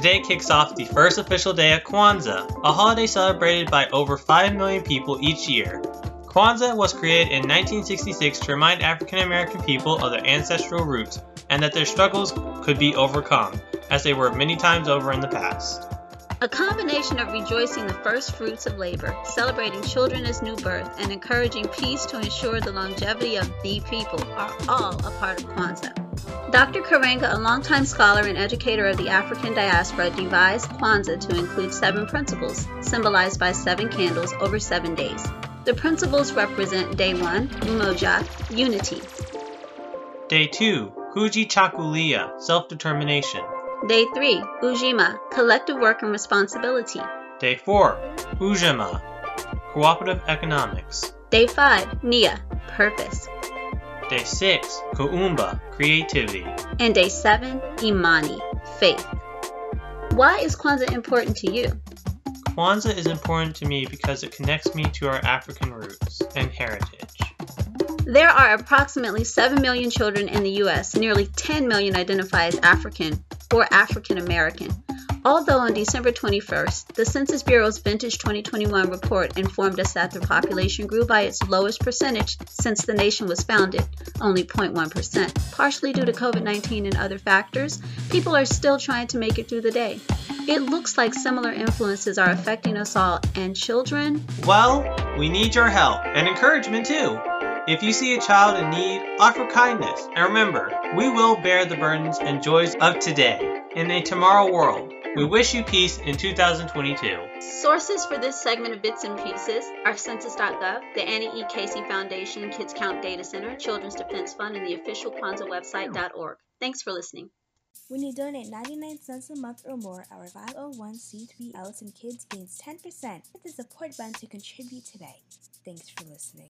Today kicks off the first official day of Kwanzaa, a holiday celebrated by over 5 million people each year. Kwanzaa was created in 1966 to remind African American people of their ancestral roots and that their struggles could be overcome, as they were many times over in the past. A combination of rejoicing the first fruits of labor, celebrating children as new birth, and encouraging peace to ensure the longevity of the people are all a part of Kwanzaa. Dr. Karenga, a longtime scholar and educator of the African diaspora, devised Kwanzaa to include seven principles, symbolized by seven candles over seven days. The principles represent day one, Umoja, unity. Day 2, Kujichagulia, self determination. Day 3, Ujima, collective work and responsibility. Day 4, Ujamaa, cooperative economics. Day 5, Nia, purpose. Day 6, Kuumba, creativity. And day 7, Imani, faith. Why is Kwanzaa important to you? Kwanzaa is important to me because it connects me to our African roots and heritage. There are approximately 7 million children in the U.S., nearly 10 million identify as African or African American. Although on December 21st, the Census Bureau's Vintage 2021 report informed us that the population grew by its lowest percentage since the nation was founded, only 0.1%. Partially due to COVID 19 and other factors, people are still trying to make it through the day. It looks like similar influences are affecting us all, and children. Well, we need your help and encouragement too. If you see a child in need, offer kindness. And remember, we will bear the burdens and joys of today in a tomorrow world. We wish you peace in 2022. Sources for this segment of Bits and Pieces are Census.gov, the Annie E. Casey Foundation Kids Count Data Center, Children's Defense Fund, and the official Kwanzaa website.org. Thanks for listening. When you donate 99 cents a month or more, our 501c3 LSN Kids gains 10%. Hit the support button to contribute today. Thanks for listening.